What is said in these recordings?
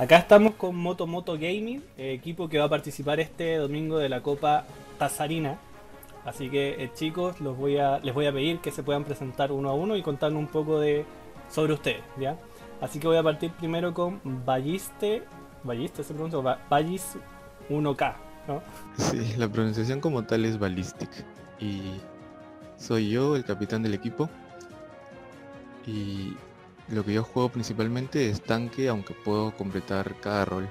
Acá estamos con Moto Moto Gaming, eh, equipo que va a participar este domingo de la Copa Tazarina. Así que eh, chicos, los voy a, les voy a pedir que se puedan presentar uno a uno y contarnos un poco de sobre ustedes, ¿ya? Así que voy a partir primero con Balliste, Balliste se pronuncia, Ballis 1K, ¿no? Sí, la pronunciación como tal es Ballistic. Y soy yo, el capitán del equipo. Y lo que yo juego principalmente es tanque, aunque puedo completar cada rol.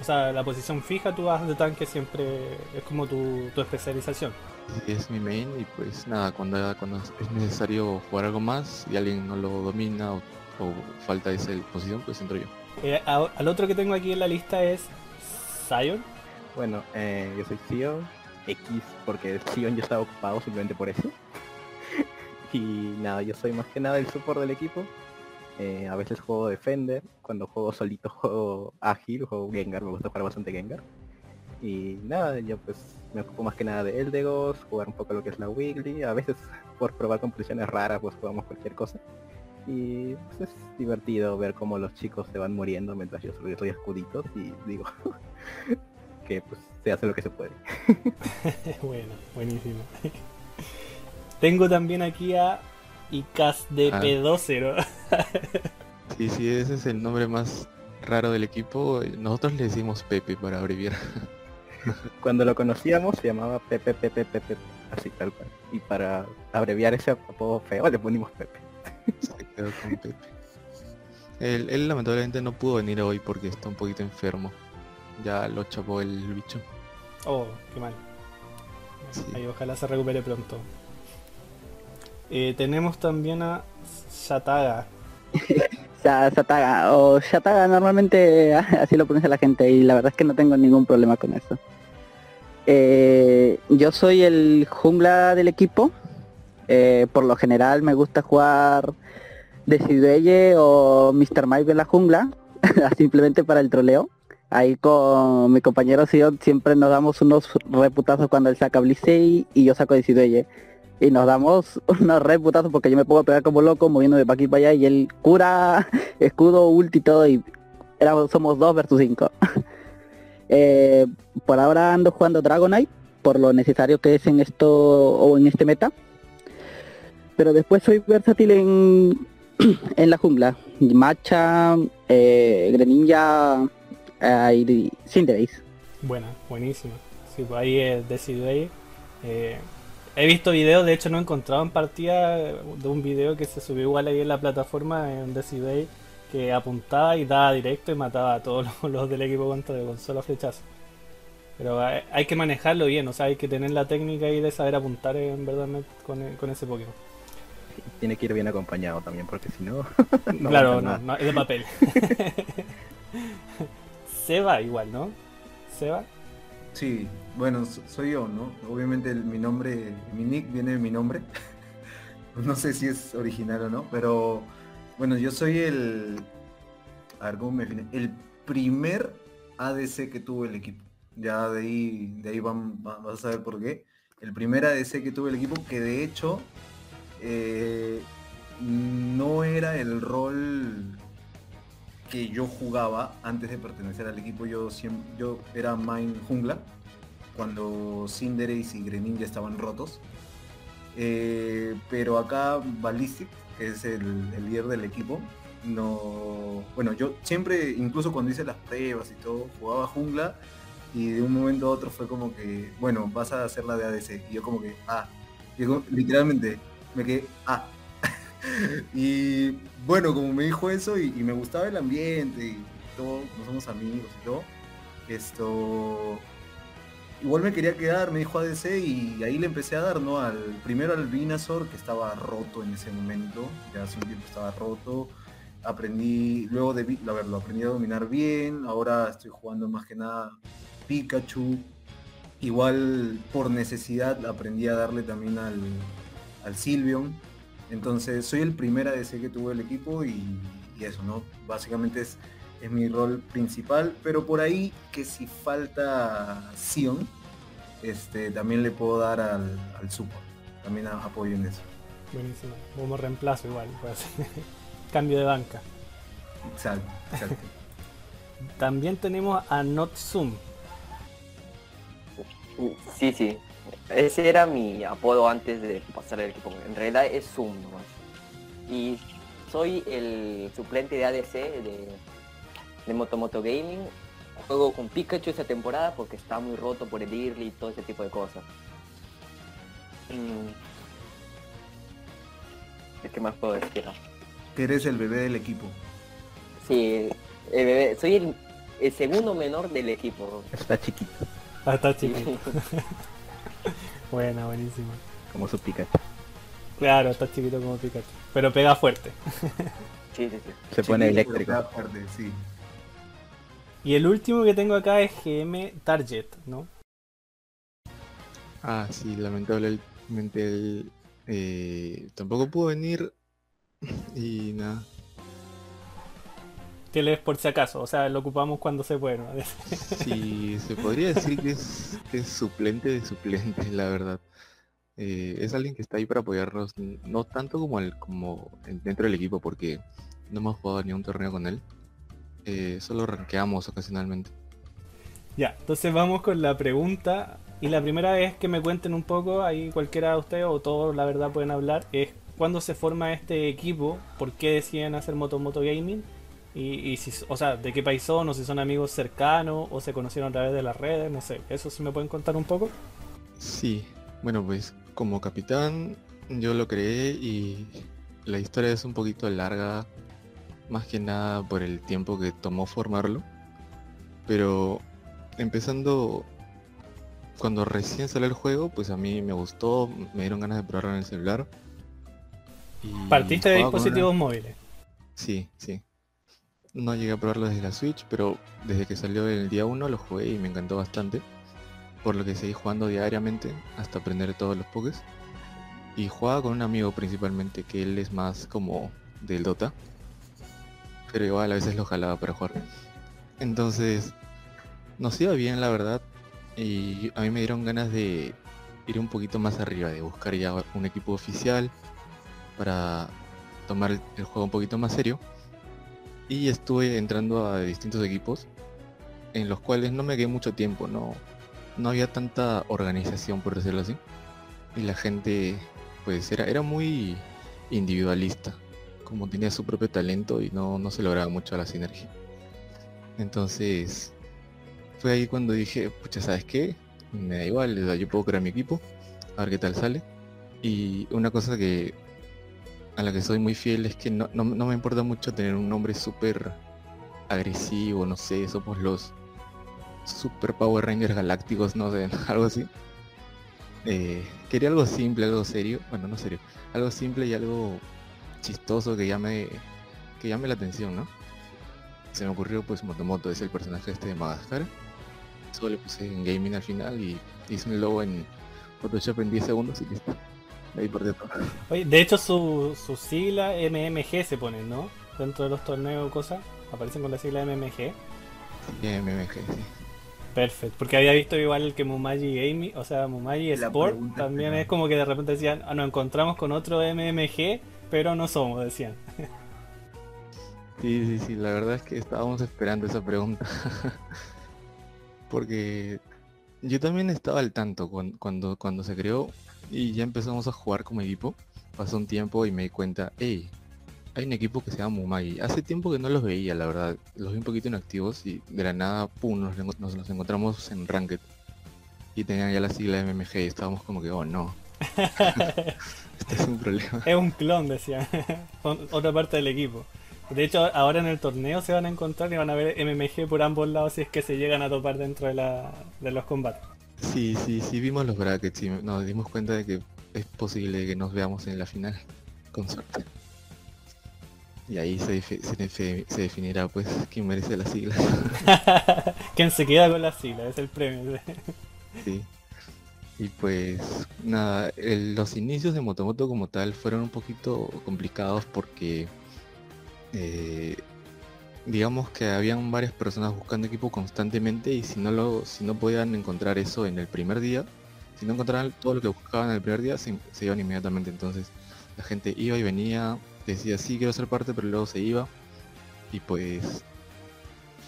O sea, la posición fija tú vas de tanque siempre es como tu, especialización. Es mi main y pues nada, cuando, cuando es necesario jugar algo más y alguien no lo domina o, falta esa posición, pues entro yo. Eh, al otro que tengo aquí en la lista es Zion. Bueno, eh, yo soy Zion, X porque Zion ya estaba ocupado simplemente por eso. y nada, yo soy más que nada el support del equipo. Eh, a veces juego Defender, cuando juego solito juego Ágil, juego Gengar, me gusta jugar bastante Gengar. Y nada, yo pues me ocupo más que nada de Eldegos, jugar un poco lo que es la Wiggly, a veces por probar composiciones raras pues jugamos cualquier cosa. Y pues es divertido ver cómo los chicos se van muriendo mientras yo soy escuditos y digo que pues se hace lo que se puede. bueno, buenísimo. Tengo también aquí a ICAS de P2 sí, sí, ese es el nombre más raro del equipo. Nosotros le decimos Pepe para abreviar. Cuando lo conocíamos se llamaba Pepe Pepe Pepe, así tal cual. Y para abreviar ese apodo feo le ponimos Pepe. Se quedó con Pepe. Él, lamentablemente no pudo venir hoy porque está un poquito enfermo. Ya lo chapó el bicho. Oh, qué mal. Ahí ojalá se recupere pronto. Eh, tenemos también a Shataga. Shataga, o Shataga normalmente así lo pronuncia la gente y la verdad es que no tengo ningún problema con eso. Eh, yo soy el jungla del equipo. Eh, por lo general me gusta jugar Decidueye o Mr. Mike en la jungla, simplemente para el troleo. Ahí con mi compañero Sion siempre nos damos unos reputazos cuando él saca Blissey y yo saco Decidueye y nos damos unos reputazos porque yo me puedo pegar como loco moviéndome para aquí para allá y él cura, escudo, ulti y todo y éramos, somos dos versus cinco. Eh, por ahora ando jugando Dragonite por lo necesario que es en esto o en este meta. Pero después soy versátil en, en la jungla. Macha, eh, Greninja eh, y Cinderace. Buena, buenísima. Sí, pues ahí eh, decido Eh, He visto videos, de hecho no he encontrado en partida de un video que se subió igual ahí en la plataforma en Decibel que apuntaba y daba directo y mataba a todos los, del equipo contra con solo flechazo. Pero hay, que manejarlo bien, o sea, hay que tener la técnica ahí de saber apuntar en verdad con, ese Pokémon. Tiene que ir bien acompañado también, porque si no. claro, no, es de papel. Seba igual, ¿no? Seba. Sí, bueno, soy yo, ¿no? Obviamente mi nombre, mi nick viene de mi nombre. no sé si es original o no, pero bueno, yo soy el... A ver, ¿cómo me define? El primer ADC que tuvo el equipo. Ya de ahí, de ahí van, vas a saber por qué. El primer ADC que tuvo el equipo, que de hecho eh, no era el rol que yo jugaba antes de pertenecer al equipo, yo siempre, yo era main jungla cuando Cinderace y Greninja estaban rotos. Eh, pero acá Ballistic, que es el, líder del equipo, no. Bueno, yo siempre, incluso cuando hice las pruebas y todo, jugaba jungla y de un momento a otro fue como que, bueno, vas a hacer la de ADC. Y yo como que, ah, literalmente me quedé, ah, y bueno, como me dijo eso y, me gustaba el ambiente y todo, no somos amigos y todo, esto igual me quería quedar, me dijo ADC y ahí le empecé a dar, ¿no? Al primero al Vinazor, que estaba roto en ese momento, ya hace un tiempo estaba roto. Aprendí, luego de a ver, lo aprendí a dominar bien, ahora estoy jugando más que nada Pikachu. Igual por necesidad aprendí a darle también al, al Silvion entonces soy el primer ADC que tuvo el equipo y, eso, ¿no? Básicamente es, es, mi rol principal, pero por ahí que si falta Sion, este, también le puedo dar al, al support, también apoyo en eso. Buenísimo, como reemplazo igual, pues. cambio de banca. Exacto, exacto. También tenemos a Not Zoom. Sí, sí. Ese era mi apodo antes de pasar al equipo. En realidad es Zoom nomás. Y soy el suplente de ADC de, de Motomoto Gaming. Juego con Pikachu esta temporada porque está muy roto por el early y todo ese tipo de cosas. Mm. ¿Qué más puedo decir? Que eres el bebé del equipo. Sí, el bebé- soy el, el segundo menor del equipo. Está chiquito, Ah, está chiquito. Buena, buenísima. como su Pikachu. Claro, está chiquito como Pikachu. Pero pega fuerte. Sí, sí, sí. Se pone Chiquito, eléctrico. pega fuerte, sí. Y el último que tengo acá es GM Target, ¿no? Ah, sí, lamentablemente él eh, tampoco pudo venir y nada. Que le es por si acaso, o sea, lo ocupamos cuando se puede. ¿no? Sí, se podría decir que es, que es suplente de suplente, la verdad. Eh, es alguien que está ahí para apoyarnos, no tanto como, el, como en- dentro del equipo, porque no hemos jugado ni un torneo con él. Eh, solo rankeamos ocasionalmente. Ya, entonces vamos con la pregunta. Y la primera es que me cuenten un poco, ahí cualquiera de ustedes o todos la verdad pueden hablar, es cuándo se forma este equipo, por qué deciden hacer Moto Moto Gaming, y, y si, o sea, de qué país son, o si son amigos cercanos, o se conocieron a través de las redes, no sé, eso sí me pueden contar un poco. Sí, bueno pues como capitán yo lo creé y la historia es un poquito larga, más que nada por el tiempo que tomó formarlo. Pero empezando cuando recién salió el juego, pues a mí me gustó, me dieron ganas de probarlo en el celular. y Partiste de una- dispositivos móviles. Sí, sí. No llegué a probarlo desde la Switch, pero desde que salió el día 1 lo jugué y me encantó bastante. Por lo que seguí jugando diariamente hasta aprender todos los pokés. Y jugaba con un amigo principalmente, que él es más como del Dota. Pero igual a veces lo jalaba para jugar. Entonces, nos iba bien la verdad. Y a mí me dieron ganas de ir un poquito más arriba, de buscar ya un equipo oficial para tomar el, juego un poquito más serio. Y estuve entrando a distintos equipos en los cuales no me quedé mucho tiempo, no, no había tanta organización por decirlo así. Y la gente pues era, era muy individualista, como tenía su propio talento y no, no se lograba mucho la sinergia. Entonces fue ahí cuando dije, pucha, ¿sabes qué? Me da igual, yo puedo crear mi equipo, a ver qué tal sale. Y una cosa que a la que soy muy fiel es que no, no- no me importa mucho tener un nombre súper agresivo, no sé, somos los Super Power Rangers Galácticos, no sé, algo así. Eh, quería algo simple, algo serio, bueno, no serio, algo simple y algo chistoso que llame, que llame la atención, ¿no? Se me ocurrió pues Motomoto, es el personaje este de Madagascar. Solo le puse en gaming al final y hice un logo en Photoshop en 10 segundos y listo. Ahí por todo. Oye, de hecho su, su sigla MMG se ponen, ¿no? Dentro de los torneos o cosas, aparecen con la sigla MMG. MMG, sí. Perfecto, porque había visto igual que Mumaji Gaming, o sea, Mumaji Sport también es como que de repente decían, ah, nos encontramos con otro MMG, pero no somos, decían. Sí, sí, sí, la verdad es que estábamos esperando esa pregunta. Porque yo también estaba al tanto cuan- cuando, cuando, se creó y ya empezamos a jugar como equipo. Pasó un tiempo y me di cuenta, hey, hay un equipo que se llama Mumagi. Hace tiempo que no los veía, la verdad. Los vi un poquito inactivos y de la nada, pum, nos, nos los encontramos en Ranked. Y tenían ya la sigla MMG y estábamos como que, oh no. es un problema. Es un clon, decían, otra parte del equipo. De hecho, ahora en el torneo se van a encontrar y van a ver MMG por ambos lados si es que se llegan a topar dentro de, la, de los combates. Sí, sí, sí, vimos los brackets y nos dimos cuenta de que es posible que nos veamos en la final, con suerte. Y ahí se, se, defi- se definirá pues quién merece la sigla. ¿Quién se queda con la sigla? Es el premio. sí. Y pues nada, los inicios de Motomoto como tal fueron un poquito complicados porque eh, digamos que habían varias personas buscando equipo constantemente y si no lo, si no podían encontrar eso en el primer día, si no encontraban todo lo que buscaban en el primer día, se, iban inmediatamente. Entonces la gente iba y venía, decía sí quiero ser parte, pero luego se iba. Y pues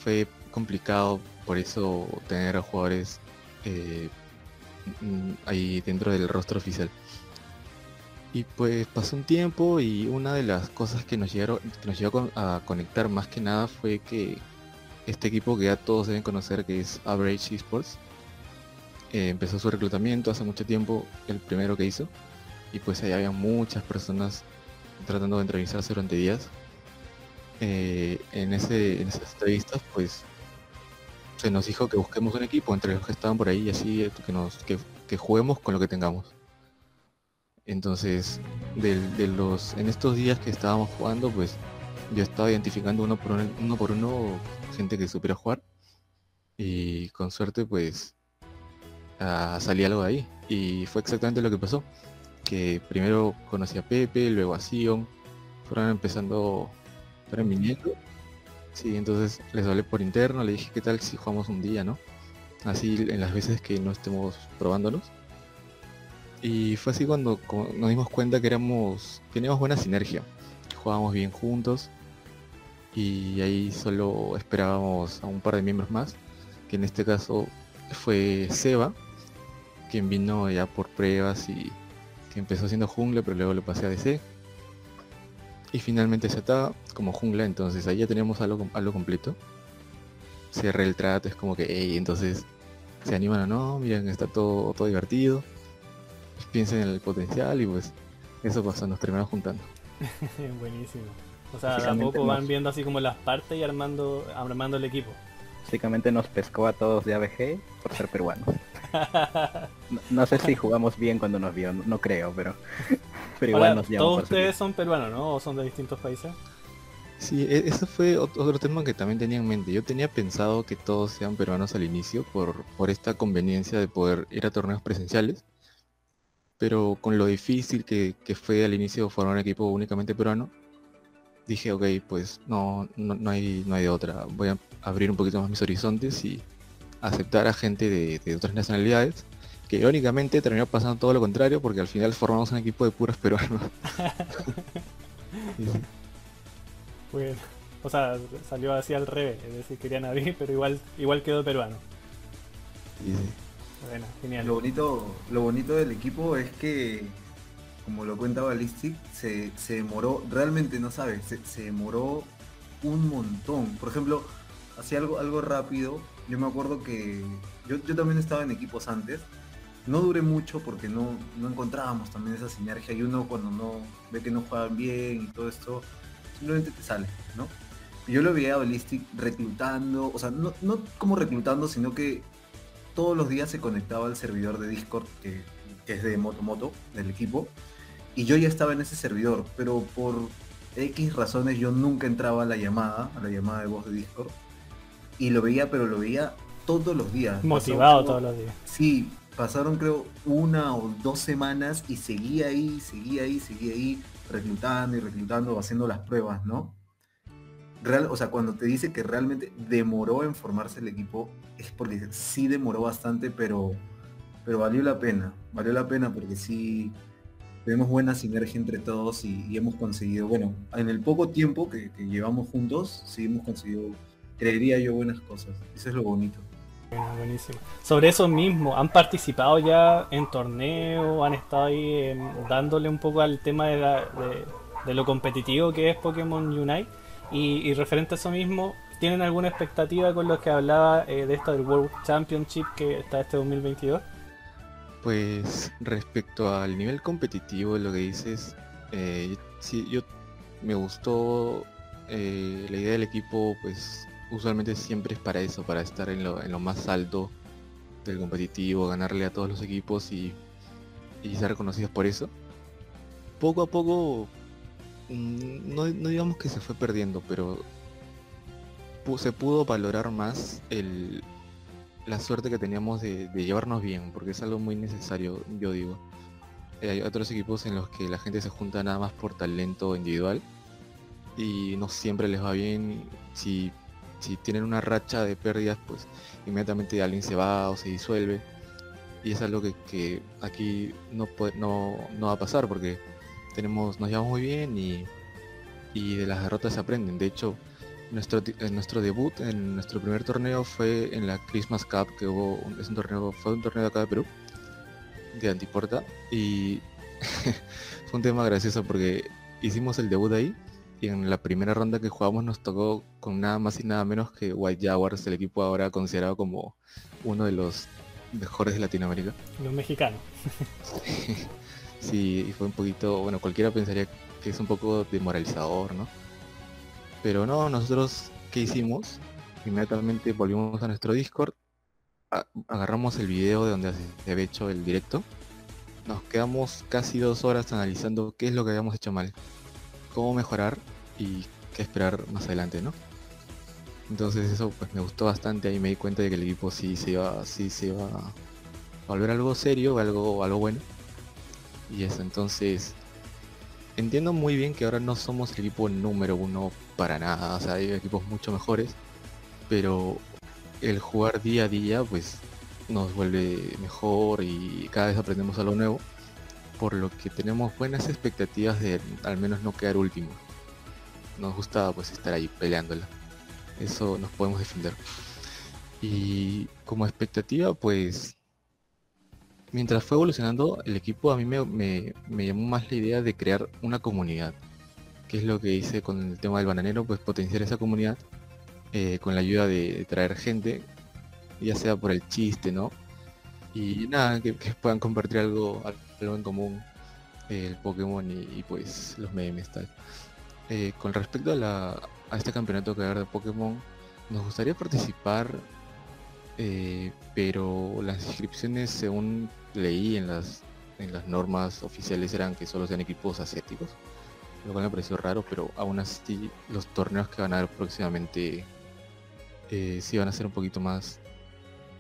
fue complicado por eso tener a jugadores eh, ahí dentro del rostro oficial. Y pues pasó un tiempo y una de las cosas que nos llegaron, que nos llegó a conectar más que nada fue que este equipo que ya todos deben conocer que es Average Esports eh, empezó su reclutamiento hace mucho tiempo, el primero que hizo, y pues ahí había muchas personas tratando de entrevistarse durante días. Eh, en, ese, en esas entrevistas pues se nos dijo que busquemos un equipo entre los que estaban por ahí y así eh, que nos que, juguemos con lo que tengamos. Entonces, de, los en estos días que estábamos jugando, pues yo estaba identificando uno por uno, por uno gente que supiera jugar. Y con suerte pues uh, salía algo de ahí. Y fue exactamente lo que pasó que primero conocí a Pepe luego a Sion fueron empezando fueron viniendo Sí, entonces les hablé por interno, le dije qué tal si jugamos un día, ¿no? Así en las veces que no estemos probándonos. Y fue así cuando nos dimos cuenta que éramos, teníamos buena sinergia, jugábamos bien juntos y ahí solo esperábamos a un par de miembros más, que en este caso fue Seba, quien vino ya por pruebas y que empezó siendo jungla, pero luego lo pasé a DC y finalmente se ataba como jungla, entonces ahí ya tenemos algo, algo completo. Cierra el trato, es como que, hey, entonces se animan o no, miren, está todo, todo divertido. piensen en el potencial y pues eso pasa, nos terminamos juntando. Buenísimo. O sea, tampoco van viendo así como las partes y armando, armando el equipo. Básicamente nos pescó a todos de ABG por ser peruanos. no, sé si jugamos bien cuando nos vio, no creo, pero pero igual nos Todos ustedes son peruanos, ¿no? ¿O son de distintos países? Sí, e-, eso fue otro tema que también tenía en mente. Yo tenía pensado que todos sean peruanos al inicio por, por esta conveniencia de poder ir a torneos presenciales. Pero con lo difícil que, fue al inicio formar un equipo únicamente peruano, dije, ok, pues no, no, hay, no hay de otra. Voy a abrir un poquito más mis horizontes y aceptar a gente de otras nacionalidades que irónicamente terminó pasando todo lo contrario porque al final formamos un equipo de puros peruanos. Bueno, o sea, salió así al revés, es decir, querían abrir, pero igual, igual quedó peruano. Bueno, genial. Lo bonito, lo bonito del equipo es que, como lo cuenta Ballistic, se, demoró, realmente no sabes, se, demoró un montón. Por ejemplo, hacía algo, algo rápido, yo me acuerdo que yo, yo también estaba en equipos antes no duré mucho porque no, no encontrábamos también esa sinergia y uno cuando no ve que no juegan bien y todo esto, simplemente te sale, ¿no? yo lo veía a Ballistic reclutando, o sea, no, como reclutando, sino que todos los días se conectaba al servidor de Discord que, es de Motomoto, del equipo, y yo ya estaba en ese servidor, pero por X razones yo nunca entraba a la llamada, a la llamada de voz de Discord, y lo veía, pero lo veía todos los días. Motivado todos los días. Sí, pasaron creo una o dos semanas y seguía ahí, seguía ahí, seguía ahí, reclutando y reclutando, haciendo las pruebas, ¿no? Real, o sea, cuando te dice que realmente demoró en formarse el equipo, es porque sí demoró bastante, pero, pero valió la pena, valió la pena porque sí tenemos buena sinergia entre todos y, hemos conseguido, bueno, en el poco tiempo que, que llevamos juntos, sí hemos conseguido, creería yo, buenas cosas. Eso es lo bonito. Sobre eso mismo, ¿han participado ya en torneos? ¿Han estado ahí dándole un poco al tema de, lo competitivo que es Pokémon Unite? Y, referente a eso mismo, ¿tienen alguna expectativa con lo que hablaba eh, de esto del World Championship que está este 2022? Pues respecto al nivel competitivo, lo que dices, eh, sí, yo me gustó eh, la idea del equipo, pues usualmente siempre es para eso, para estar en lo, más alto del competitivo, ganarle a todos los equipos y, ser reconocidos por eso. Poco a poco, mm, no, digamos que se fue perdiendo, pero se pudo valorar más la suerte que teníamos de, llevarnos bien, porque es algo muy necesario, yo digo. Eh, hay otros equipos en los que la gente se junta nada más por talento individual y no siempre les va bien. Si si tienen una racha de pérdidas, pues inmediatamente alguien se va o se disuelve. Y es algo que, aquí no, puede, no, va a pasar porque tenemos, nos llevamos muy bien y, de las derrotas se aprenden. De hecho, nuestro, ti- eh, nuestro debut en nuestro primer torneo fue en la Christmas Cup, que hubo es un torneo, fue un torneo de acá de Perú, de Antiporta, y fue un tema gracioso porque hicimos el debut ahí y en la primera ronda que jugamos nos tocó con nada más y nada menos que White Jaguars, el equipo ahora considerado como uno de los mejores de Latinoamérica. Los mexicanos. Sí, y fue un poquito, bueno, cualquiera pensaría que es un poco demoralizador, ¿no? Pero no, nosotros, ¿qué hicimos? Inmediatamente volvimos a nuestro Discord, a- agarramos el video de donde se había hecho el directo, nos quedamos casi dos horas analizando qué es lo que habíamos hecho mal, cómo mejorar y qué esperar más adelante, ¿no? Entonces eso pues me gustó bastante, ahí me di cuenta de que el equipo sí se iba, sí se iba a volver algo serio, algo, algo bueno. Y eso, entonces entiendo muy bien que ahora no somos el equipo número uno para nada, o sea, hay equipos mucho mejores, pero el jugar día a día pues nos vuelve mejor y cada vez aprendemos algo nuevo, por lo que tenemos buenas expectativas de al menos no quedar último. Nos gusta pues estar ahí peleándola, eso nos podemos defender. Y como expectativa pues mientras fue evolucionando el equipo, a mí me, me- me llamó más la idea de crear una comunidad. Que es lo que hice con el tema del bananero, pues potenciar esa comunidad eh, con la ayuda de traer gente, ya sea por el chiste, ¿no? Y nada, que, puedan compartir algo, algo en común, eh, el Pokémon y, y, pues los memes, tal. Eh, con respecto a, la, a este campeonato que va a haber de Pokémon, nos gustaría participar eh, pero las inscripciones según leí en las en las normas oficiales eran que solo sean equipos asiáticos lo cual me pareció raro pero aún así los torneos que van a haber próximamente eh, sí van a ser un poquito más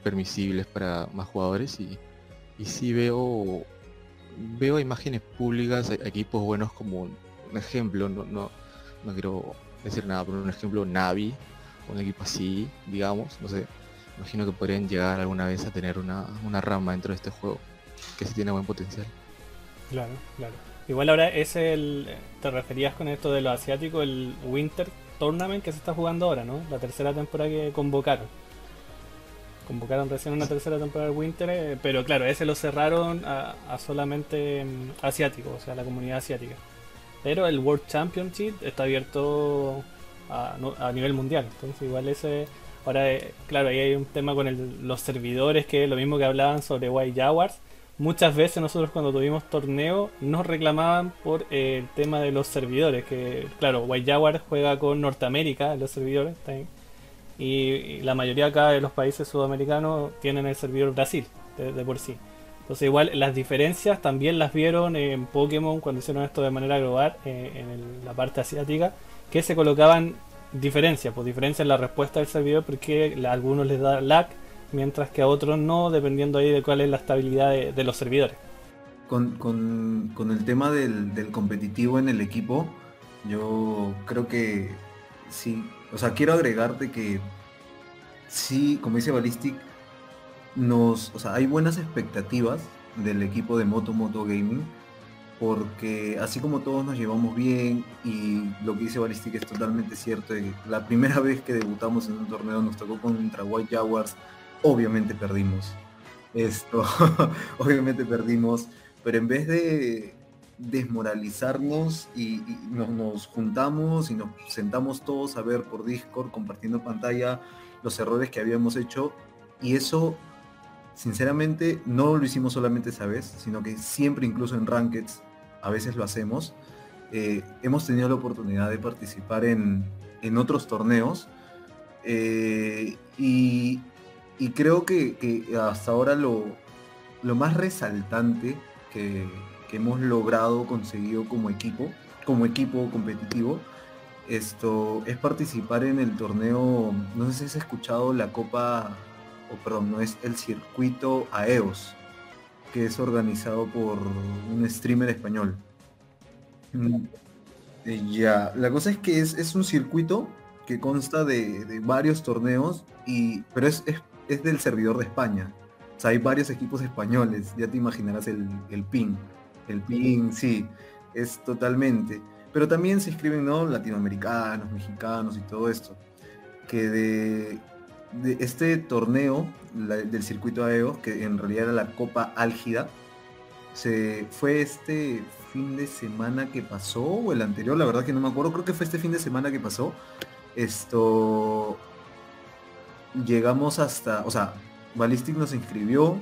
permisibles para más jugadores y, y sí veo veo imágenes públicas e- equipos buenos como un ejemplo no, no, no quiero decir nada pero un ejemplo Navi un equipo así digamos no sé Imagino que podrían llegar alguna vez a tener una, una rama dentro de este juego que sí tiene buen potencial. Claro, claro. Igual ahora es el. Te referías con esto de lo asiático, el Winter Tournament que se está jugando ahora, ¿no? La tercera temporada que convocaron. Convocaron recién una tercera temporada del Winter, eh, pero claro, ese lo cerraron a, a solamente mm, asiático, o sea, la comunidad asiática. Pero el World Championship está abierto a, a nivel mundial, entonces igual ese. Ahora, eh, claro, ahí hay un tema con el- los servidores, que es lo mismo que hablaban sobre White Jaguars. Muchas veces nosotros cuando tuvimos torneo nos reclamaban por eh, el tema de los servidores, que claro, White Jaguar juega con Norteamérica los servidores también, y, la mayoría acá de los países sudamericanos tienen el servidor Brasil de, por sí. Entonces igual las diferencias también las vieron en Pokémon cuando hicieron esto de manera global eh, en la parte asiática, que se colocaban diferencias, pues diferencia en la respuesta del servidor porque a algunos les da lag mientras que a otros no, dependiendo ahí de cuál es la estabilidad de, los servidores. Con, con- con el tema del competitivo en el equipo, yo creo que sí, o sea, quiero agregarte que sí, como dice Ballistic, nos, o sea, hay buenas expectativas del equipo de Moto Moto Gaming, porque así como todos nos llevamos bien y lo que dice Ballistic es totalmente cierto, la primera vez que debutamos en un torneo nos tocó contra White Jaguars, obviamente perdimos. Esto, obviamente perdimos, pero en vez de desmoralizarnos y, nos, juntamos y nos sentamos todos a ver por Discord, compartiendo pantalla los errores que habíamos hecho y eso sinceramente no lo hicimos solamente esa vez, sino que siempre incluso en Rankeds a veces lo hacemos. Eh, hemos tenido la oportunidad de participar en, en otros torneos eh, y, y creo que, que hasta ahora lo, lo más resaltante que, hemos logrado, conseguido como equipo, como equipo competitivo, esto es participar en el torneo, no sé si has escuchado la Copa, o perdón, no es el circuito AEOS, que es organizado por un streamer español. Mm, eh, Ya, la cosa es que es, es un circuito que consta de, varios torneos, y, pero es, es, es del servidor de España. O hay varios equipos españoles, ya te imaginarás el, el ping. El ping, sí, es totalmente. Pero también se inscriben, ¿no? Latinoamericanos, mexicanos y todo esto. Que de, este torneo del circuito AEO, que en realidad era la Copa Álgida, se fue este fin de semana que pasó, o el anterior, la verdad que no me acuerdo, creo que fue este fin de semana que pasó. Esto llegamos hasta, o sea, Ballistic nos inscribió,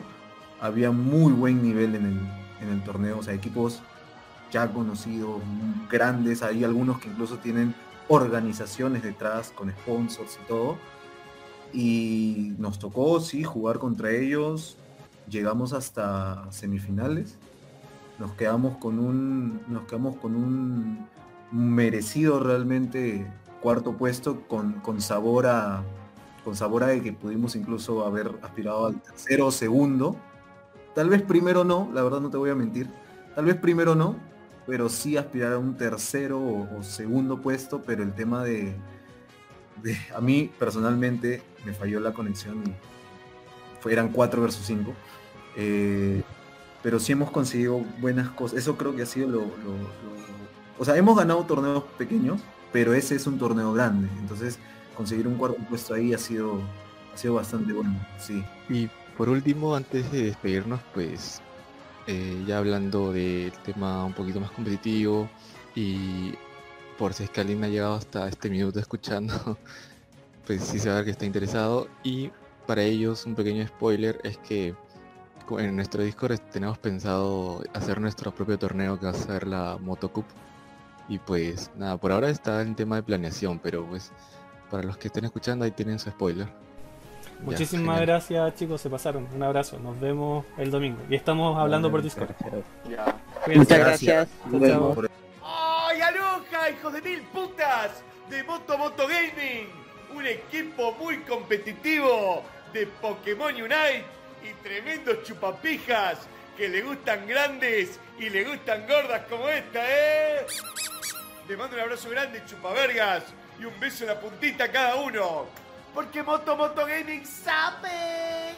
había muy buen nivel en el, en el torneo, o sea, equipos ya conocidos, grandes, hay algunos que incluso tienen organizaciones detrás con sponsors y todo. Y nos tocó, sí, jugar contra ellos. Llegamos hasta semifinales. Nos quedamos con un. Nos quedamos con un merecido realmente cuarto puesto con, con sabor a. Con sabor a que pudimos incluso haber aspirado al tercero o segundo. Tal vez primero no, la verdad no te voy a mentir. Tal vez primero no, pero sí aspirar a un tercero o, segundo puesto, pero el tema de, a mí personalmente me falló la conexión y eran 4 versus 5. pero sí hemos conseguido buenas cosas. Eso creo que ha sido lo, O sea, hemos ganado torneos pequeños, pero ese es un torneo grande. Entonces, conseguir un cuarto puesto ahí ha sido, ha sido bastante bueno. Sí. Por último, antes de despedirnos, pues eh, ya hablando del tema un poquito más competitivo y por si es que alguien ha llegado hasta este minuto escuchando, pues sí se va a ver que está interesado. Y para ellos un pequeño spoiler es que en nuestro Discord tenemos pensado hacer nuestro propio torneo que va a ser la Motocup. Y pues nada, por ahora está en tema de planeación, pero pues para los que estén escuchando ahí tienen su spoiler. Muchísimas gracias chicos, se pasaron. Un abrazo, nos vemos el domingo. Y estamos hablando por Discord. Ya. Muchas gracias. Chao, ¡Ay, aloja, hijos de mil putas! De Moto Moto Gaming, un equipo muy competitivo de Pokémon Unite y tremendos chupapijas que le gustan grandes y le gustan gordas como esta, ¿eh? Le mando un abrazo grande, chupavergas, y un beso en la puntita a cada uno. Porque Moto Moto Gaming sabe.